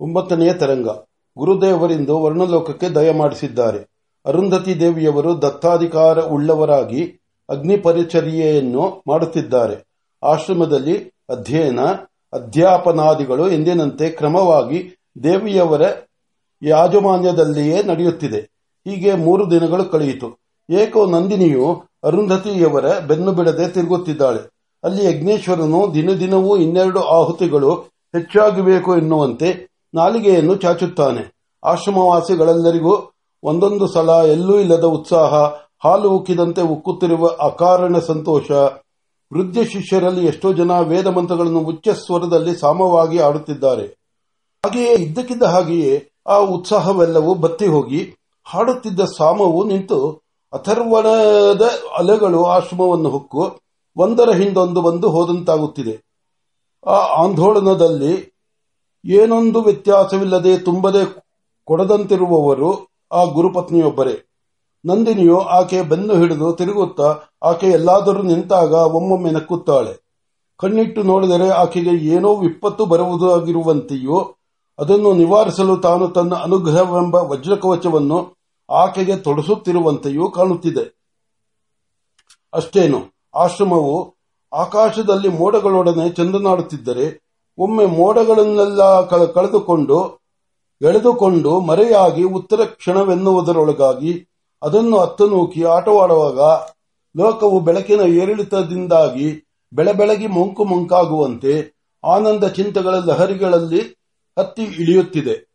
ಒಂಬತ್ತನೆಯ ತರಂಗ. ಗುರುದೇವರಿಂದ ವರ್ಣಲೋಕಕ್ಕೆ ದಯಮಾಡಿಸಿದ್ದಾರೆ ಅರುಂಧತಿ ದೇವಿಯವರು ದತ್ತಾಧಿಕಾರ ಉಳ್ಳವರಾಗಿ ಅಗ್ನಿ ಪರಿಚರ್ಯೆಯನ್ನು ಮಾಡುತ್ತಿದ್ದಾರೆ. ಆಶ್ರಮದಲ್ಲಿ ಅಧ್ಯಯನ, ಅಧ್ಯಾಪನಾದಿಗಳು ಎಂದಿನಂತೆ ಕ್ರಮವಾಗಿ ದೇವಿಯವರ ಯಾಜಮಾನ್ಯದಲ್ಲಿಯೇ ನಡೆಯುತ್ತಿದೆ. ಹೀಗೆ ಮೂರು ದಿನಗಳು ಕಳೆಯಿತು. ಏಕೋ ನಂದಿನಿಯು ಅರುಂಧತಿಯವರ ಬೆನ್ನು ಬಿಡದೆ ತಿರುಗುತ್ತಿದ್ದಾಳೆ. ಅಲ್ಲಿ ಯಜ್ಞೇಶ್ವರನು ದಿನದಿನವೂ ಇನ್ನೆರಡು ಆಹುತಿಗಳು ಹೆಚ್ಚಾಗಬೇಕು ಎನ್ನುವಂತೆ ನಾಲಿಗೆಯನ್ನು ಚಾಚುತ್ತಾನೆ. ಆಶ್ರಮವಾಸಿಗಳೆಲ್ಲರಿಗೂ ಒಂದೊಂದು ಸಲ ಎಲ್ಲೂ ಇಲ್ಲದ ಉತ್ಸಾಹ, ಹಾಲು ಉಕ್ಕಿದಂತೆ ಉಕ್ಕುತ್ತಿರುವ ಅಕಾರಣ ಸಂತೋಷ. ವೃದ್ಧ ಶಿಷ್ಯರಲ್ಲಿ ಎಷ್ಟೋ ಜನ ವೇದ ಮಂತ್ರಗಳನ್ನು ಉಚ್ಚ ಸ್ವರದಲ್ಲಿ ಸಾಮವಾಗಿ ಆಡುತ್ತಿದ್ದಾರೆ ಹಾಗೆಯೇ ಇದ್ದಕ್ಕಿದ್ದ ಹಾಗೆಯೇ ಆ ಉತ್ಸಾಹವೆಲ್ಲವೂ ಬತ್ತಿ ಹೋಗಿ ಹಾಡುತ್ತಿದ್ದ ಸಾಮವು ನಿಂತು ಅಥರ್ವಣದ ಅಲೆಗಳು ಆಶ್ರಮವನ್ನು ಹೊಕ್ಕು ಒಂದರ ಹಿಂದೊಂದು ಬಂದು ಹೋದಂತಾಗುತ್ತಿದೆ. ಆ ಆಂದೋಲನದಲ್ಲಿ ಏನೊಂದು ವ್ಯತ್ಯಾಸವಿಲ್ಲದೆ ತುಂಬದೆ ಕೊಡದಂತಿರುವವರು ಆ ಗುರುಪತ್ನಿಯೊಬ್ಬರೇ. ನಂದಿನಿಯು ಆಕೆ ಬೆನ್ನು ಹಿಡಿದು ತಿರುಗುತ್ತಾ ಆಕೆ ಎಲ್ಲಾದರೂ ನಿಂತಾಗ ಒಮ್ಮೊಮ್ಮೆ ನಕ್ಕುತ್ತಾಳೆ. ಕಣ್ಣಿಟ್ಟು ನೋಡಿದರೆ ಆಕೆಗೆ ಏನೋ ವಿಪತ್ತು ಬರುವುದಾಗಿರುವಂತೆಯೂ ಅದನ್ನು ನಿವಾರಿಸಲು ತಾನು ತನ್ನ ಅನುಗ್ರಹವೆಂಬ ವಜ್ರಕವಚವನ್ನು ಆಕೆಗೆ ತೊಡಸುತ್ತಿರುವಂತೆಯೂ ಕಾಣುತ್ತಿದೆ. ಅಷ್ಟೇನು, ಆಶ್ರಮವು ಆಕಾಶದಲ್ಲಿ ಮೋಡಗಳೊಡನೆ ಚಂದನಾಡುತ್ತಿದ್ದರೆ ಒಮ್ಮೆ ಮೋಡಗಳನ್ನೆಲ್ಲ ಕಳೆದುಕೊಂಡು, ಎಳೆದುಕೊಂಡು ಮರೆಯಾಗಿ ಉತ್ತರ ಕ್ಷಣವೆನ್ನುವುದರೊಳಗಾಗಿ ಅದನ್ನು ಅತ್ತನೂಕಿ ಆಟವಾಡುವಾಗ ಲೋಕವು ಬೆಳಕಿನ ಏರಿಳಿತದಿಂದಾಗಿ ಬೆಳಬೆಳಗಿ ಮೊಂಕು ಮೊಂಕಾಗುವಂತೆ ಆನಂದ ಚಿಂತೆಗಳ ಲಹರಿಗಳಲ್ಲಿ ಹತ್ತಿ ಇಳಿಯುತ್ತಿದೆ.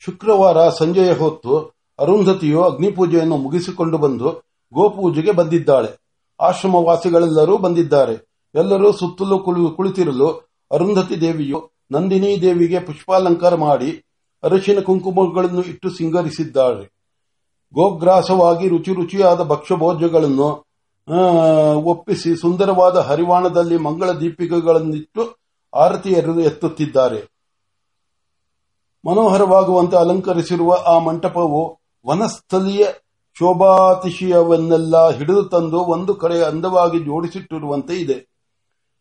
ಶುಕ್ರವಾರ ಸಂಜೆಯ ಹೊತ್ತು ಅರುಂಧತಿಯು ಅಗ್ನಿಪೂಜೆಯನ್ನು ಮುಗಿಸಿಕೊಂಡು ಬಂದು ಗೋಪೂಜೆಗೆ ಬಂದಿದ್ದಾಳೆ. ಆಶ್ರಮವಾಸಿಗಳೆಲ್ಲರೂ ಬಂದಿದ್ದಾರೆ. ಎಲ್ಲರೂ ಸುತ್ತಲೂ ಕುಳಿತಿರಲು ಅರುಂಧತಿ ದೇವಿಯು ನಂದಿನಿ ದೇವಿಗೆ ಪುಷ್ಪಾಲಂಕಾರ ಮಾಡಿ ಅರಿಶಿನ ಕುಂಕುಮಗಳನ್ನು ಇಟ್ಟು ಸಿಂಗರಿಸಿದ್ದಾರೆ. ಗೋಗ್ರಾಸವಾಗಿ ರುಚಿ ರುಚಿಯಾದ ಭಕ್ಷ್ಯಭೋಜ್ಯಗಳನ್ನು ಒಪ್ಪಿಸಿ ಸುಂದರವಾದ ಹರಿವಾಣದಲ್ಲಿ ಮಂಗಳ ದೀಪಿಕೆಗಳನ್ನಿಟ್ಟು ಆರತಿ ಎತ್ತುತ್ತಿದ್ದಾರೆ. ಮನೋಹರವಾಗುವಂತೆ ಅಲಂಕರಿಸಿರುವ ಆ ಮಂಟಪವು ವನಸ್ಥಲೀಯ ಶೋಭಾತಿಶಯವನ್ನೆಲ್ಲ ಹಿಡಿದು ತಂದು ಒಂದು ಕಡೆ ಅಂದವಾಗಿ ಜೋಡಿಸಿಟ್ಟಿರುವಂತೆ ಇದೆ.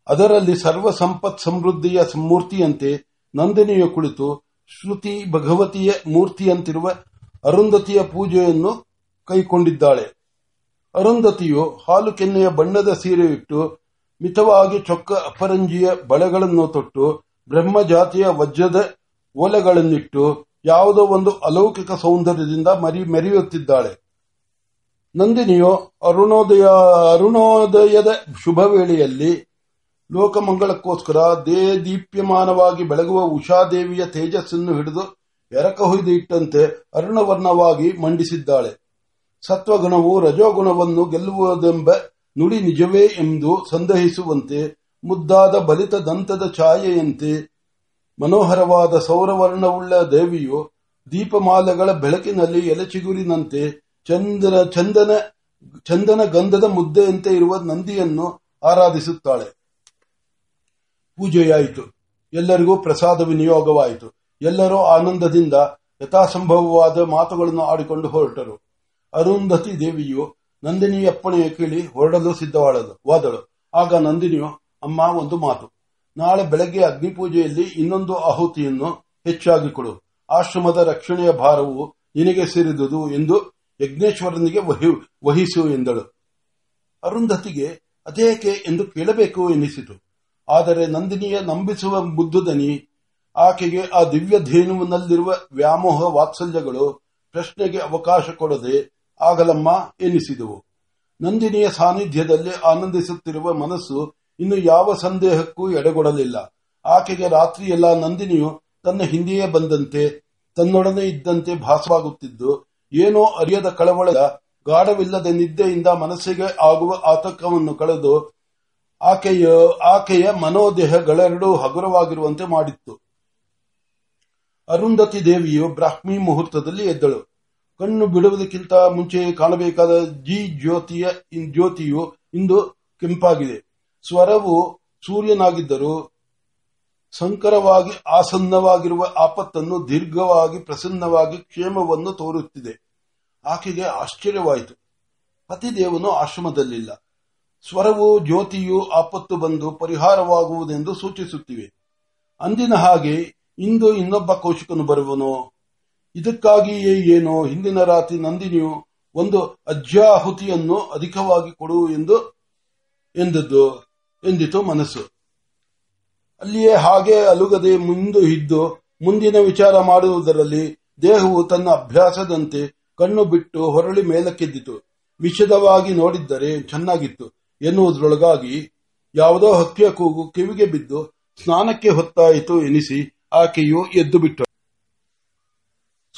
ಅದರಲ್ಲಿ ಸರ್ವ ಸಂಪತ್ ಸಮೃದ್ಧಿಯ ಮೂರ್ತಿಯಂತೆ ನಂದಿನಿಯ ಕುಳಿತು ಶ್ರುತಿ ಭಗವತಿಯ ಮೂರ್ತಿಯಂತಿರುವ ಅರುಂಧತಿಯ ಪೂಜೆಯನ್ನು ಕೈಕೊಂಡಿದ್ದಾಳೆ. ಅರುಂಧತಿಯು ಹಾಲು ಕೆನ್ನೆಯ ಬಣ್ಣದ ಸೀರೆ ಇಟ್ಟು ಮಿತವಾಗಿ ಚೊಕ್ಕ ಅಪರಂಜಿಯ ಬಳೆಗಳನ್ನು ತೊಟ್ಟು ಬ್ರಹ್ಮ ಜಾತಿಯ ವಜ್ರದ ಓಲೆಗಳನ್ನಿಟ್ಟು ಯಾವುದೋ ಒಂದು ಅಲೌಕಿಕ ಸೌಂದರ್ಯದಿಂದ ಮರಿ ಮೆರೆಯುತ್ತಿದ್ದಾಳೆ. ನಂದಿನಿಯು ಅರುಣೋದಯ ಅರುಣೋದಯದ ಶುಭ ವೇಳೆಯಲ್ಲಿ ಲೋಕಮಂಗಳಕ್ಕೋಸ್ಕರ ದೇ ದೀಪ್ಯಮಾನವಾಗಿ ಬೆಳಗುವ ಉಷಾದೇವಿಯ ತೇಜಸ್ಸನ್ನು ಹಿಡಿದು ಎರಕ ಹೊಯ್ದು ಇಟ್ಟಂತೆ ಅರುಣವರ್ಣವಾಗಿ ಮಂಡಿಸಿದ್ದಾಳೆ. ಸತ್ವಗುಣವು ರಜೋಗುಣವನ್ನು ಗೆಲ್ಲುವುದೆಂಬ ನುಡಿ ನಿಜವೇ ಎಂದು ಸಂದೇಹಿಸುವಂತೆ, ಮುದ್ದಾದ ಬಲಿತ ದಂತದ ಛಾಯೆಯಂತೆ, ಮನೋಹರವಾದ ಸೌರವರ್ಣವುಳ್ಳ ದೇವಿಯು ದೀಪಮಾಲೆಗಳ ಬೆಳಕಿನಲ್ಲಿ ಎಲೆಚಿಗುರಿನಂತೆ ಚಂದನ ಚಂದನ ಚಂದನ ಗಂಧದ ಮುದ್ದೆಯಂತೆ ಇರುವ ನಂದಿಯನ್ನು ಆರಾಧಿಸುತ್ತಾಳೆ. ಪೂಜೆಯಾಯಿತು. ಎಲ್ಲರಿಗೂ ಪ್ರಸಾದ ವಿನಿಯೋಗವಾಯಿತು. ಎಲ್ಲರೂ ಆನಂದದಿಂದ ಯಥಾಸಂಭವವಾದ ಮಾತುಗಳನ್ನು ಆಡಿಕೊಂಡು ಹೊರಟರು. ಅರುಂಧತಿ ದೇವಿಯು ನಂದಿನಿಯ ಅಪ್ಪಣೆಯ ಕೇಳಿ ಹೊರಡಲು ಸಿದ್ಧವಾದಳು ವಾದಳು. ಆಗ ನಂದಿನಿಯು, ಅಮ್ಮ, ಒಂದು ಮಾತು. ನಾಳೆ ಬೆಳಗ್ಗೆ ಅಗ್ನಿಪೂಜೆಯಲ್ಲಿ ಇನ್ನೊಂದು ಆಹುತಿಯನ್ನು ಹೆಚ್ಚಾಗಿ ಕೊಡು. ಆಶ್ರಮದ ರಕ್ಷಣೆಯ ಭಾರವು ನಿನಗೆ ಸೇರಿದುದು ಎಂದು ಯಜ್ಞೇಶ್ವರನಿಗೆ ವಹಿಸು ಎಂದಳು. ಅರುಂಧತಿಗೆ, ಅದೇಕೆ? ಎಂದು ಕೇಳಬೇಕು ಎನಿಸಿತು. ಆದರೆ ನಂದಿನಿಯ ನಂಬಿಸುವ ಬುದ್ಧದನಿ, ಆಕೆಗೆ ಆ ದಿವ್ಯ ಧೇನುವಿನಲ್ಲಿರುವ ವ್ಯಾಮೋಹ ವಾತ್ಸಲ್ಯಗಳು ಪ್ರಶ್ನೆಗೆ ಅವಕಾಶ ಕೊಡದೆ ಆಗಲಮ್ಮ ಎನಿಸಿದವು. ನಂದಿನಿಯ ಸಾನ್ನಿಧ್ಯದಲ್ಲಿ ಆನಂದಿಸುತ್ತಿರುವ ಮನಸ್ಸು ಇನ್ನು ಯಾವ ಸಂದೇಹಕ್ಕೂ ಎಡೆಗೊಡಲಿಲ್ಲ. ಆಕೆಗೆ ರಾತ್ರಿಯೆಲ್ಲ ನಂದಿನಿಯು ತನ್ನ ಹಿಂದೆಯೇ ಬಂದಂತೆ, ತನ್ನೊಡನೆ ಇದ್ದಂತೆ ಭಾಸವಾಗುತ್ತಿದ್ದು, ಏನೋ ಅರಿಯದ ಕಳವಳದ ಗಾಢವಿಲ್ಲದ ನಿದ್ದೆಯಿಂದ ಮನಸ್ಸಿಗೆ ಆಗುವ ಆತಂಕವನ್ನು ಕಳೆದು ಆಕೆಯ ಆಕೆಯ ಮನೋದೇಹಗಳೆರಡೂ ಹಗುರವಾಗಿರುವಂತೆ ಮಾಡಿತ್ತು. ಅರುಂಧತಿ ದೇವಿಯು ಬ್ರಾಹ್ಮಿ ಮುಹೂರ್ತದಲ್ಲಿ ಎದ್ದಳು. ಕಣ್ಣು ಬಿಡುವುದಕ್ಕಿಂತ ಮುಂಚೆ ಕಾಣಬೇಕಾದ ಜಿ ಜ್ಯೋತಿಯ ಜ್ಯೋತಿಯು ಇಂದು ಕೆಂಪಾಗಿದೆ. ಸ್ವರವು ಸೂರ್ಯನಾಗಿದ್ದರೂ ಸಂಕರವಾಗಿ ಆಸನ್ನವಾಗಿರುವ ಆಪತ್ತನ್ನು ದೀರ್ಘವಾಗಿ ಪ್ರಸನ್ನವಾಗಿ ಕ್ಷೇಮವನ್ನು ತೋರುತ್ತಿದೆ. ಆಕೆಗೆ ಆಶ್ಚರ್ಯವಾಯಿತು. ಪತಿದೇವನು ಆಶ್ರಮದಲ್ಲಿಲ್ಲ. ಸ್ವರವು ಜ್ಯೋತಿಯು ಆಪತ್ತು ಬಂದು ಪರಿಹಾರವಾಗುವುದೆಂದು ಸೂಚಿಸುತ್ತಿವೆ. ಅಂದಿನ ಹಾಗೆ ಇಂದು ಇನ್ನೊಬ್ಬ ಕೌಶಿಕನು ಬರುವನು. ಇದಕ್ಕಾಗಿಯೇ ಏನೋ ಹಿಂದಿನ ರಾತ್ರಿ ನಂದಿನಿಯು ಒಂದು ಅಜ್ಯಾಹುತಿಯನ್ನು ಅಧಿಕವಾಗಿ ಕೊಡು ಎಂದು ಎಂದದ್ದು, ಎಂದಿತು ಮನಸ್ಸು. ಅಲ್ಲಿಯೇ ಹಾಗೆ ಅಲುಗದೆ ಮುಂದು ಇದ್ದು ಮುಂದಿನ ವಿಚಾರ ಮಾಡುವುದರಲ್ಲಿ ದೇಹವು ತನ್ನ ಅಭ್ಯಾಸದಂತೆ ಕಣ್ಣು ಬಿಟ್ಟು ಹೊರಳಿ ಮೇಲಕ್ಕೆದ್ದಿತು. ವಿಷದವಾಗಿ ನೋಡಿದ್ದರೆ ಚೆನ್ನಾಗಿತ್ತು. ಎನ್ನುವುದರೊಳಗಾಗಿ ಯಾವುದೋ ಹಕ್ಕಿಯ ಕೂಗು ಕಿವಿಗೆ ಬಿದ್ದು ಸ್ನಾನಕ್ಕೆ ಹೊತ್ತಾಯಿತು ಎನಿಸಿ ಆಕೆಯು ಎದ್ದು ಬಿಟ್ಟಳು.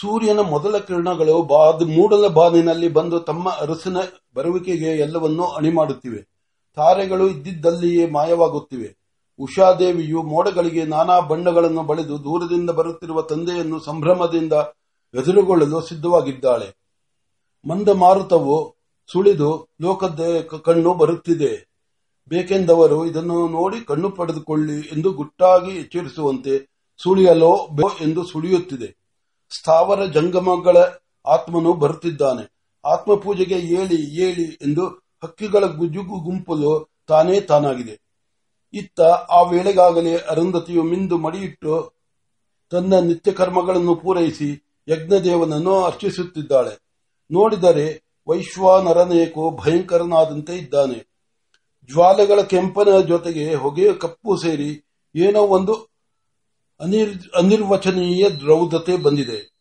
ಸೂರ್ಯನ ಮೊದಲ ಕಿರಣಗಳು ಬಾದ್ ಮೂಡಲ ಬಾನಿನಲ್ಲಿ ಬಂದು ತಮ್ಮ ಅರಸಿನ ಬರುವಿಕೆಗೆ ಎಲ್ಲವನ್ನೂ ಅಣಿ ಮಾಡುತ್ತಿವೆ ತಾರೆಗಳು ಇದ್ದಿದ್ದಲ್ಲಿಯೇ ಮಾಯವಾಗುತ್ತಿವೆ. ಉಷಾದೇವಿಯು ಮೋಡಗಳಿಗೆ ನಾನಾ ಬಣ್ಣಗಳನ್ನು ಬಳಿದು ದೂರದಿಂದ ಬರುತ್ತಿರುವ ತಂದೆಯನ್ನು ಸಂಭ್ರಮದಿಂದ ಎದುರುಗೊಳ್ಳಲು ಸಿದ್ಧವಾಗಿದ್ದಾಳೆ. ಮಂದ ಮಾರುತವು ಸುಳಿದು ಲೋಕದ ಕಣ್ಣು ಬರುತ್ತಿದೆ. ಬೇಕೆಂದವರು ಇದನ್ನು ನೋಡಿ ಕಣ್ಣು ಪಡೆದುಕೊಳ್ಳಿ ಎಂದು ಗುಟ್ಟಾಗಿ ಎಚ್ಚರಿಸುವಂತೆ ಸುಳಿಯಲೋ ಬೋ ಎಂದು ಸುಳಿಯುತ್ತಿದೆ. ಸ್ಥಾವರ ಜಂಗಮಗಳ ಆತ್ಮನು ಬರುತ್ತಿದ್ದಾನೆ. ಆತ್ಮಪೂಜೆಗೆ ಏಳಿ ಏಳಿ ಎಂದು ಹಕ್ಕಿಗಳ ಗುಜುಗು ಗುಂಪಲು ತಾನೇ ತಾನಾಗಿದೆ. ಇತ್ತ ಆ ವೇಳೆಗಾಗಲೇ ಅರುಂಧತಿಯು ಮಿಂದು ಮಡಿಯಿಟ್ಟು ತನ್ನ ನಿತ್ಯ ಕರ್ಮಗಳನ್ನು ಪೂರೈಸಿ ಯಜ್ಞದೇವನನ್ನು ಅರ್ಚಿಸುತ್ತಿದ್ದಾಳೆ. ನೋಡಿದರೆ ವೈಶ್ವಾನರನೇಕೋ ಭಯಂಕರನಾದಂತೆ ಇದ್ದಾನೆ. ಜ್ವಾಲೆಗಳ ಕೆಂಪನ ಜೊತೆಗೆ ಹೊಗೆಯ ಕಪ್ಪು ಸೇರಿ ಏನೋ ಒಂದು ಅನಿರ್ವಚನೀಯ ದ್ರೌದತೆ ಬಂದಿದೆ.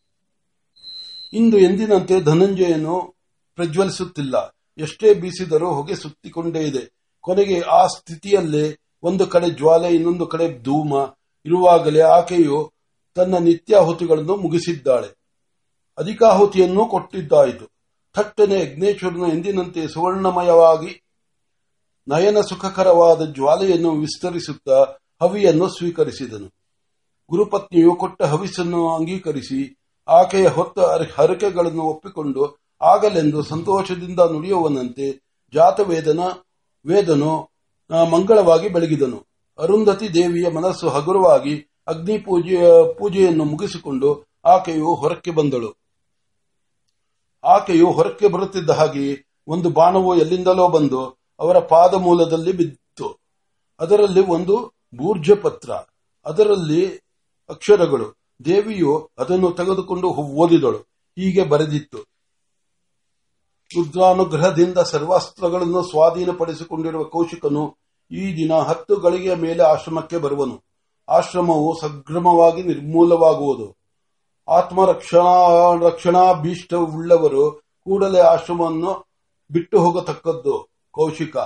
ಇಂದು ಎಂದಿನಂತೆ ಧನಂಜಯನು ಪ್ರಜ್ವಲಿಸುತ್ತಿಲ್ಲ. ಎಷ್ಟೇ ಬೀಸಿದರೂ ಹೊಗೆ ಸುತ್ತಿಕೊಂಡೇ ಇದೆ. ಕೊನೆಗೆ ಆ ಸ್ಥಿತಿಯಲ್ಲೇ ಒಂದು ಕಡೆ ಜ್ವಾಲೆ, ಇನ್ನೊಂದು ಕಡೆ ಧೂಮ. ಇರುವಾಗಲೇ ಆಕೆಯು ತನ್ನ ನಿತ್ಯಾಹುತಿಗಳನ್ನು ಮುಗಿಸಿದ್ದಾಳೆ. ಅಧಿಕಾಹುತಿಯನ್ನು ಕೊಟ್ಟಿದ್ದಾಯಿತು. ಥಟ್ಟನೆ ಯಜ್ಞೇಶ್ವರನು ಎಂದಿನಂತೆ ಸುವರ್ಣಮಯವಾಗಿ ನಯನ ಸುಖಕರವಾದ ಜ್ವಾಲೆಯನ್ನು ವಿಸ್ತರಿಸುತ್ತಾ ಹವಿಯನ್ನು ಸ್ವೀಕರಿಸಿದನು. ಗುರುಪತ್ನಿಯು ಕೊಟ್ಟ ಹವಿಸನ್ನು ಅಂಗೀಕರಿಸಿ ಆಕೆಯ ಹೊತ್ತ ಹರಕೆಗಳನ್ನು ಒಪ್ಪಿಕೊಂಡು ಆಗಲೆಂದು ಸಂತೋಷದಿಂದ ನುಡಿಯುವನಂತೆ ಜಾತವೇದನ ವೇದನು ಮಂಗಳವಾಗಿ ಬೆಳಗಿದನು. ಅರುಂಧತಿ ದೇವಿಯ ಮನಸ್ಸು ಹಗುರವಾಗಿ ಅಗ್ನಿ ಪೂಜೆಯ ಪೂಜೆಯನ್ನು ಮುಗಿಸಿಕೊಂಡು ಆಕೆಯು ಹೊರಕ್ಕೆ ಬಂದಳು. ಆಕೆಯು ಹೊರಕ್ಕೆ ಬರುತ್ತಿದ್ದ ಹಾಗೆ ಒಂದು ಬಾಣವು ಎಲ್ಲಿಂದಲೋ ಬಂದು ಅವರ ಪಾದ ಮೂಲದಲ್ಲಿ ಬಿತ್ತು. ಅದರಲ್ಲಿ ಒಂದು ಬೂರ್ಜ ಪತ್ರ ಅದರಲ್ಲಿ ಅಕ್ಷರಗಳು. ದೇವಿಯು ಅದನ್ನು ತೆಗೆದುಕೊಂಡು ಓದಿದಳು. ಹೀಗೆ ಬರೆದಿತ್ತು. ರುದ್ರಾನುಗ್ರಹದಿಂದ ಸರ್ವಾಸ್ತ್ರಗಳನ್ನು ಸ್ವಾಧೀನಪಡಿಸಿಕೊಂಡಿರುವ ಕೌಶಿಕನು ಈ ದಿನ ಹತ್ತು ಗಳಿಗೆಯ ಮೇಲೆ ಆಶ್ರಮಕ್ಕೆ ಬರುವನು. ಆಶ್ರಮವು ಸಗ್ರಮವಾಗಿ ನಿರ್ಮೂಲವಾಗುವುದು. ಆತ್ಮರಕ್ಷಣಾ ಉಳ್ಳವರು ಕೂಡಲೇ ಆಶ್ರಮವನ್ನು ಬಿಟ್ಟು ಹೋಗತಕ್ಕದ್ದು ಕೌಶಿಕ.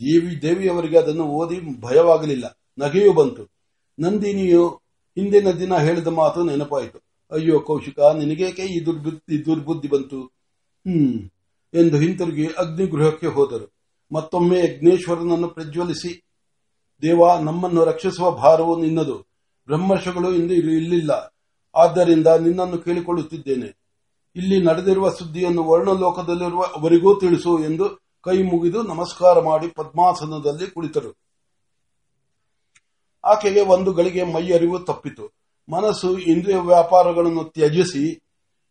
ದೇವಿ ದೇವಿಯವರಿಗೆ ಅದನ್ನು ಓದಿ ಭಯವಾಗಲಿಲ್ಲ. ನಗೆಯೂ ಬಂತು. ನಂದಿನಿಯು ಹಿಂದಿನ ದಿನ ಹೇಳಿದ ಮಾತು ನೆನಪಾಯಿತು. ಅಯ್ಯೋ ಕೌಶಿಕ, ನಿನಗೇಕೆ ಈ ದುರ್ಬುದ್ಧಿ ದುರ್ಬುದ್ಧಿ ಬಂತು? ಹ್ಮ್ ಎಂದು ಹಿಂತಿರುಗಿ ಅಗ್ನಿಗೃಹಕ್ಕೆ ಹೋದರು. ಮತ್ತೊಮ್ಮೆ ಯಜ್ಞೇಶ್ವರನನ್ನು ಪ್ರಜ್ವಲಿಸಿ, ದೇವ ನಮ್ಮನ್ನು ರಕ್ಷಿಸುವ ಭಾರವು ನಿನ್ನದು. ಬ್ರಹ್ಮರ್ಷಗಳು ಇಂದು ಇಲ್ಲಿಲ್ಲ. ಆದ್ದರಿಂದ ನಿನ್ನನ್ನು ಕೇಳಿಕೊಳ್ಳುತ್ತಿದ್ದೇನೆ. ಇಲ್ಲಿ ನಡೆದಿರುವ ಸುದ್ದಿಯನ್ನು ವರ್ಣಲೋಕದಲ್ಲಿರುವ ಅವರಿಗೂ ತಿಳಿಸು ಎಂದು ಕೈ ಮುಗಿದು ನಮಸ್ಕಾರ ಮಾಡಿ ಪದ್ಮಾಸನದಲ್ಲಿ ಕುಳಿತರು. ಆಕೆಗೆ ಒಂದು ಗಳಿಗೆ ಮೈ ಅರಿವು ತಪ್ಪಿತು. ಮನಸ್ಸು ಇಂದ್ರಿಯ ವ್ಯಾಪಾರಗಳನ್ನು ತ್ಯಜಿಸಿ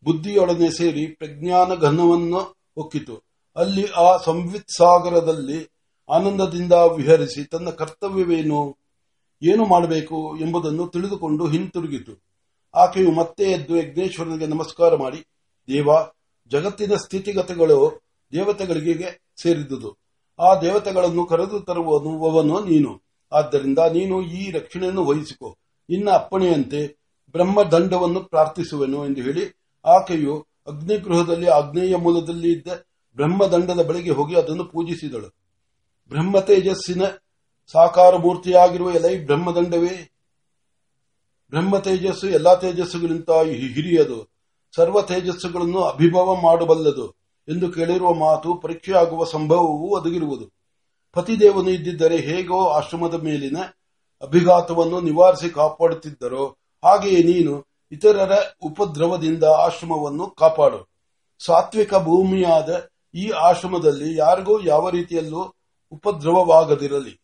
ಬುದ್ಧಿಯೊಡನೆ ಸೇರಿ ಪ್ರಜ್ಞಾನ ಘನವನ್ನು ಒಕ್ಕಿತು ಅಲ್ಲಿ ಆ ಸಂವಿತ್ ಸಾಗರದಲ್ಲಿ ಆನಂದದಿಂದ ವಿಹರಿಸಿ ತನ್ನ ಕರ್ತವ್ಯವೇನು, ಏನು ಮಾಡಬೇಕು ಎಂಬುದನ್ನು ತಿಳಿದುಕೊಂಡು ಹಿಂತಿರುಗಿತು. ಆಕೆಯು ಮತ್ತೆ ಎದ್ದು ಯಜ್ಞೇಶ್ವರನಿಗೆ ನಮಸ್ಕಾರ ಮಾಡಿ, ದೇವ, ಜಗತ್ತಿನ ಸ್ಥಿತಿಗತಿಗಳು ದೇವತೆಗಳಿಗೆ ಸೇರಿದ್ದುದು ಆ ದೇವತೆಗಳನ್ನು ಕರೆದು ತರುವವನು ನೀನು. ಆದ್ದರಿಂದ ನೀನು ಈ ರಕ್ಷಣೆಯನ್ನು ವಹಿಸಿಕೊ. ನಿನ್ನ ಅಪ್ಪಣೆಯಂತೆ ಬ್ರಹ್ಮದಂಡವನ್ನು ಪ್ರಾರ್ಥಿಸುವೆನು ಎಂದು ಹೇಳಿ, ಆಕೆಯು ಅಗ್ನಿಗೃಹದಲ್ಲಿ, ಆಗ್ನೇಯ ಮೂಲದಲ್ಲಿ ಇದ್ದ ಬ್ರಹ್ಮದಂಡದ ಬಳಿಗೆ ಹೋಗಿ ಅದನ್ನು ಪೂಜಿಸಿದಳು. ಬ್ರಹ್ಮ ತೇಜಸ್ಸಿನ ಸಾಕಾರ ಮೂರ್ತಿಯಾಗಿರುವ ಎಲೈ ಬ್ರಹ್ಮದಂಡವೇ ಬ್ರಹ್ಮ ತೇಜಸ್ಸು ಎಲ್ಲಾ ತೇಜಸ್ಸುಗಳಿಂತ ಹಿರಿಯದು. ಸರ್ವ ತೇಜಸ್ಸುಗಳನ್ನು ಅಭಿಭವ ಮಾಡಬಲ್ಲದು. ಎಂದು ಕೇಳಿರುವ ಮಾತು ಪರೀಕ್ಷೆಯಾಗುವ ಸಂಭವವೂ ಒದಗಿರುವುದು. ಪತಿದೇವನು ಇದ್ದಿದ್ದರೆ ಹೇಗೋ ಆಶ್ರಮದ ಮೇಲಿನ ಅಭಿಘಾತವನ್ನು ನಿವಾರಿಸಿ ಕಾಪಾಡುತ್ತಿದ್ದರೋ, ಹಾಗೆಯೇ ನೀನು ಇತರರ ಉಪದ್ರವದಿಂದ ಆಶ್ರಮವನ್ನು ಕಾಪಾಡು. ಸಾತ್ವಿಕ ಭೂಮಿಯಾದ ಈ ಆಶ್ರಮದಲ್ಲಿ ಯಾರಿಗೂ ಯಾವ ರೀತಿಯಲ್ಲೂ ಉಪದ್ರವವಾಗದಿರಲಿ.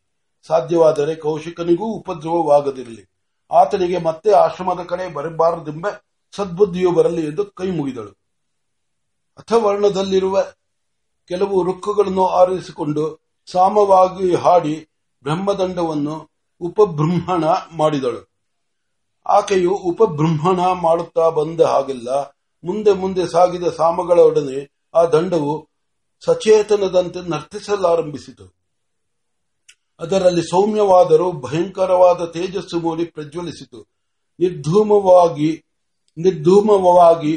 ಸಾಧ್ಯವಾದರೆ ಕೌಶಿಕನಿಗೂ ಉಪದ್ರವವಾಗದಿರಲಿ. ಆತನಿಗೆ ಮತ್ತೆ ಆಶ್ರಮದ ಕಡೆ ಬರಬಾರದೆಂಬ ಸದ್ಬುದ್ಧಿಯು ಬರಲಿ ಎಂದು ಕೈ ಮುಗಿದಳು. ಅಥವರ್ಣದಲ್ಲಿರುವ ಕೆಲವು ರುಕ್ಕುಗಳನ್ನು ಆರಿಸಿಕೊಂಡು ಸಾಮವಾಗಿ ಹಾಡಿ ಬ್ರಹ್ಮದಂಡವನ್ನು ಉಪಬ್ರಹ್ಮಣ ಮಾಡಿದಳು. ಆಕೆಯು ಉಪಬ್ರಹ್ಮಣ ಮಾಡುತ್ತಾ ಬಂದ ಹಾಗೆಲ್ಲ. ಮುಂದೆ ಮುಂದೆ ಸಾಗಿದ ಸಾಮಗಳೊಡನೆ ಆ ದಂಡವು ಸಚೇತನದಂತೆ ನರ್ತಿಸಲಾರಂಭಿಸಿತು. ಅದರಲ್ಲಿ ಸೌಮ್ಯವಾದರೂ ಭಯಂಕರವಾದ ತೇಜಸ್ಸು ಮೂಡಿ ಪ್ರಜ್ವಲಿಸಿತು. ನಿರ್ಧೂಮವಾಗಿ ನಿರ್ಧೂಮವಾಗಿ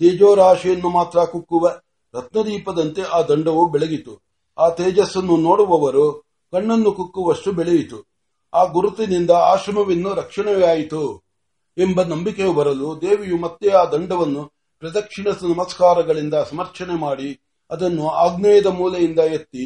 ತೇಜೋರಾಶಿಯನ್ನು ಮಾತ್ರ ಕುಕ್ಕುವ ರತ್ನದೀಪದಂತೆ ಆ ದಂಡವು ಬೆಳಗಿತು. ಆ ತೇಜಸ್ಸನ್ನು ನೋಡುವವರು ಕಣ್ಣನ್ನು ಕುಕ್ಕುವಷ್ಟು ಬೆಳೆಯಿತು. ಆ ಗುರುತಿನಿಂದ ಆಶ್ರಮವಿನ್ನು ರಕ್ಷಣೆಯಾಯಿತು ಎಂಬ ನಂಬಿಕೆಯು ಬರಲು ದೇವಿಯು ಮತ್ತೆ ಆ ದಂಡವನ್ನು ಪ್ರದಕ್ಷಿಣ ನಮಸ್ಕಾರಗಳಿಂದ ಸಮರ್ಚನೆ ಮಾಡಿ ಅದನ್ನು ಆಗ್ನೇಯದ ಮೂಲೆಯಿಂದ ಎತ್ತಿ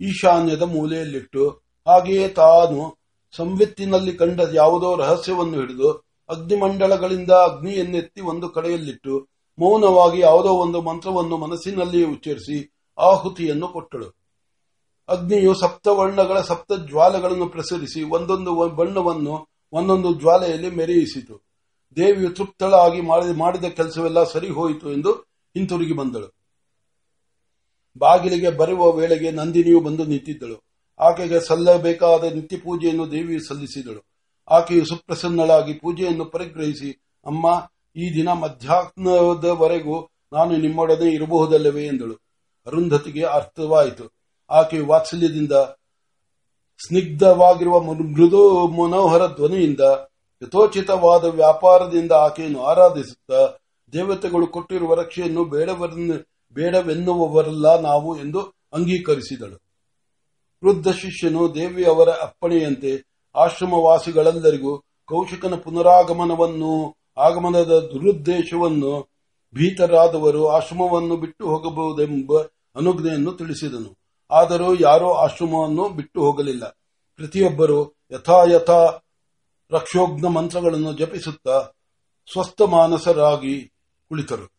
ಈಶಾನ್ಯದ ಮೂಲೆಯಲ್ಲಿಟ್ಟು ಹಾಗೆಯೇ ತಾನು ಸಂವಿತ್ತಿನಲ್ಲಿ ಕಂಡ ಯಾವುದೋ ರಹಸ್ಯವನ್ನು ಹಿಡಿದು ಅಗ್ನಿಮಂಡಲಗಳಿಂದ ಅಗ್ನಿಯನ್ನೆತ್ತಿ ಒಂದು ಕಡೆಯಲ್ಲಿಟ್ಟು ಮೌನವಾಗಿ ಯಾವುದೋ ಒಂದು ಮಂತ್ರವನ್ನು ಮನಸ್ಸಿನಲ್ಲಿ ಉಚ್ಚರಿಸಿ ಆಹುತಿಯನ್ನು ಕೊಟ್ಟಳು. ಅಗ್ನಿಯು ಸಪ್ತವರ್ಣಗಳ ಸಪ್ತ ಜ್ವಾಲೆಗಳನ್ನು ಪ್ರಸರಿಸಿ ಒಂದೊಂದು ಬಣ್ಣವನ್ನು ಒಂದೊಂದು ಜ್ವಾಲೆಯಲ್ಲಿ ಮೆರೆಯಿಸಿತು. ದೇವಿಯು ತೃಪ್ತಳಾಗಿ ಮಾಡಿದ ಕೆಲಸವೆಲ್ಲ ಸರಿ ಹೋಯಿತು ಎಂದು ಹಿಂತಿರುಗಿ ಬಂದಳು. ಬಾಗಿಲಿಗೆ ಬರುವ ವೇಳೆಗೆ ನಂದಿನಿಯು ಬಂದು ನಿಂತಿದ್ದಳು. ಆಕೆಗೆ ಸಲ್ಲಬೇಕಾದ ನಿತ್ಯ ಪೂಜೆಯನ್ನು ದೇವಿ ಸಲ್ಲಿಸಿದಳು. ಆಕೆಯು ಸುಪ್ರಸನ್ನಳಾಗಿ ಪೂಜೆಯನ್ನು ಪರಿಗ್ರಹಿಸಿ, ಅಮ್ಮ, ಈ ದಿನ ಮಧ್ಯಾಹ್ನದವರೆಗೂ ನಾನು ನಿಮ್ಮೊಡನೆ ಇರಬಹುದಲ್ಲವೇ? ಎಂದಳು. ಅರುಂಧತಿಗೆ ಅರ್ಥವಾಯಿತು. ಆಕೆಯು ವಾತ್ಸಲ್ಯದಿಂದ, ಸ್ನಿಗ್ಧವಾಗಿರುವ ಮೃದು ಮನೋಹರ ಧ್ವನಿಯಿಂದ, ಯಥೋಚಿತವಾದ ವ್ಯಾಪಾರದಿಂದ ಆಕೆಯನ್ನು ಆರಾಧಿಸುತ್ತಾ ದೇವತೆಗಳು ಕೊಟ್ಟಿರುವ ರಕ್ಷೆಯನ್ನು ಬೇಡವೆನ್ನುವವರಲ್ಲ ನಾವು ಎಂದು ಅಂಗೀಕರಿಸಿದಳು. ವೃದ್ಧ ಶಿಷ್ಯನು ದೇವಿಯವರ ಅಪ್ಪಣೆಯಂತೆ ಆಶ್ರಮವಾಸಿಗಳೆಲ್ಲರಿಗೂ ಕೌಶಿಕನ ಪುನರಾಗಮನವನ್ನು, ಆಗಮನದ ದುರುದ್ದೇಶವನ್ನು ಭೀತರಾದವರು ಆಶ್ರಮವನ್ನು ಬಿಟ್ಟು ಹೋಗಬಹುದೆಂಬ ಅನುಜ್ಞೆಯನ್ನು ತಿಳಿಸಿದನು. ಆದರೂ ಯಾರೂ ಆಶ್ರಮವನ್ನು ಬಿಟ್ಟು ಹೋಗಲಿಲ್ಲ. ಪ್ರತಿಯೊಬ್ಬರು ಯಥಾಯಥ ರಕ್ಷೋಗ್ನ ಮಂತ್ರಗಳನ್ನು ಜಪಿಸುತ್ತಾ ಸ್ವಸ್ಥ ಮಾನಸರಾಗಿ ಕುಳಿತರು.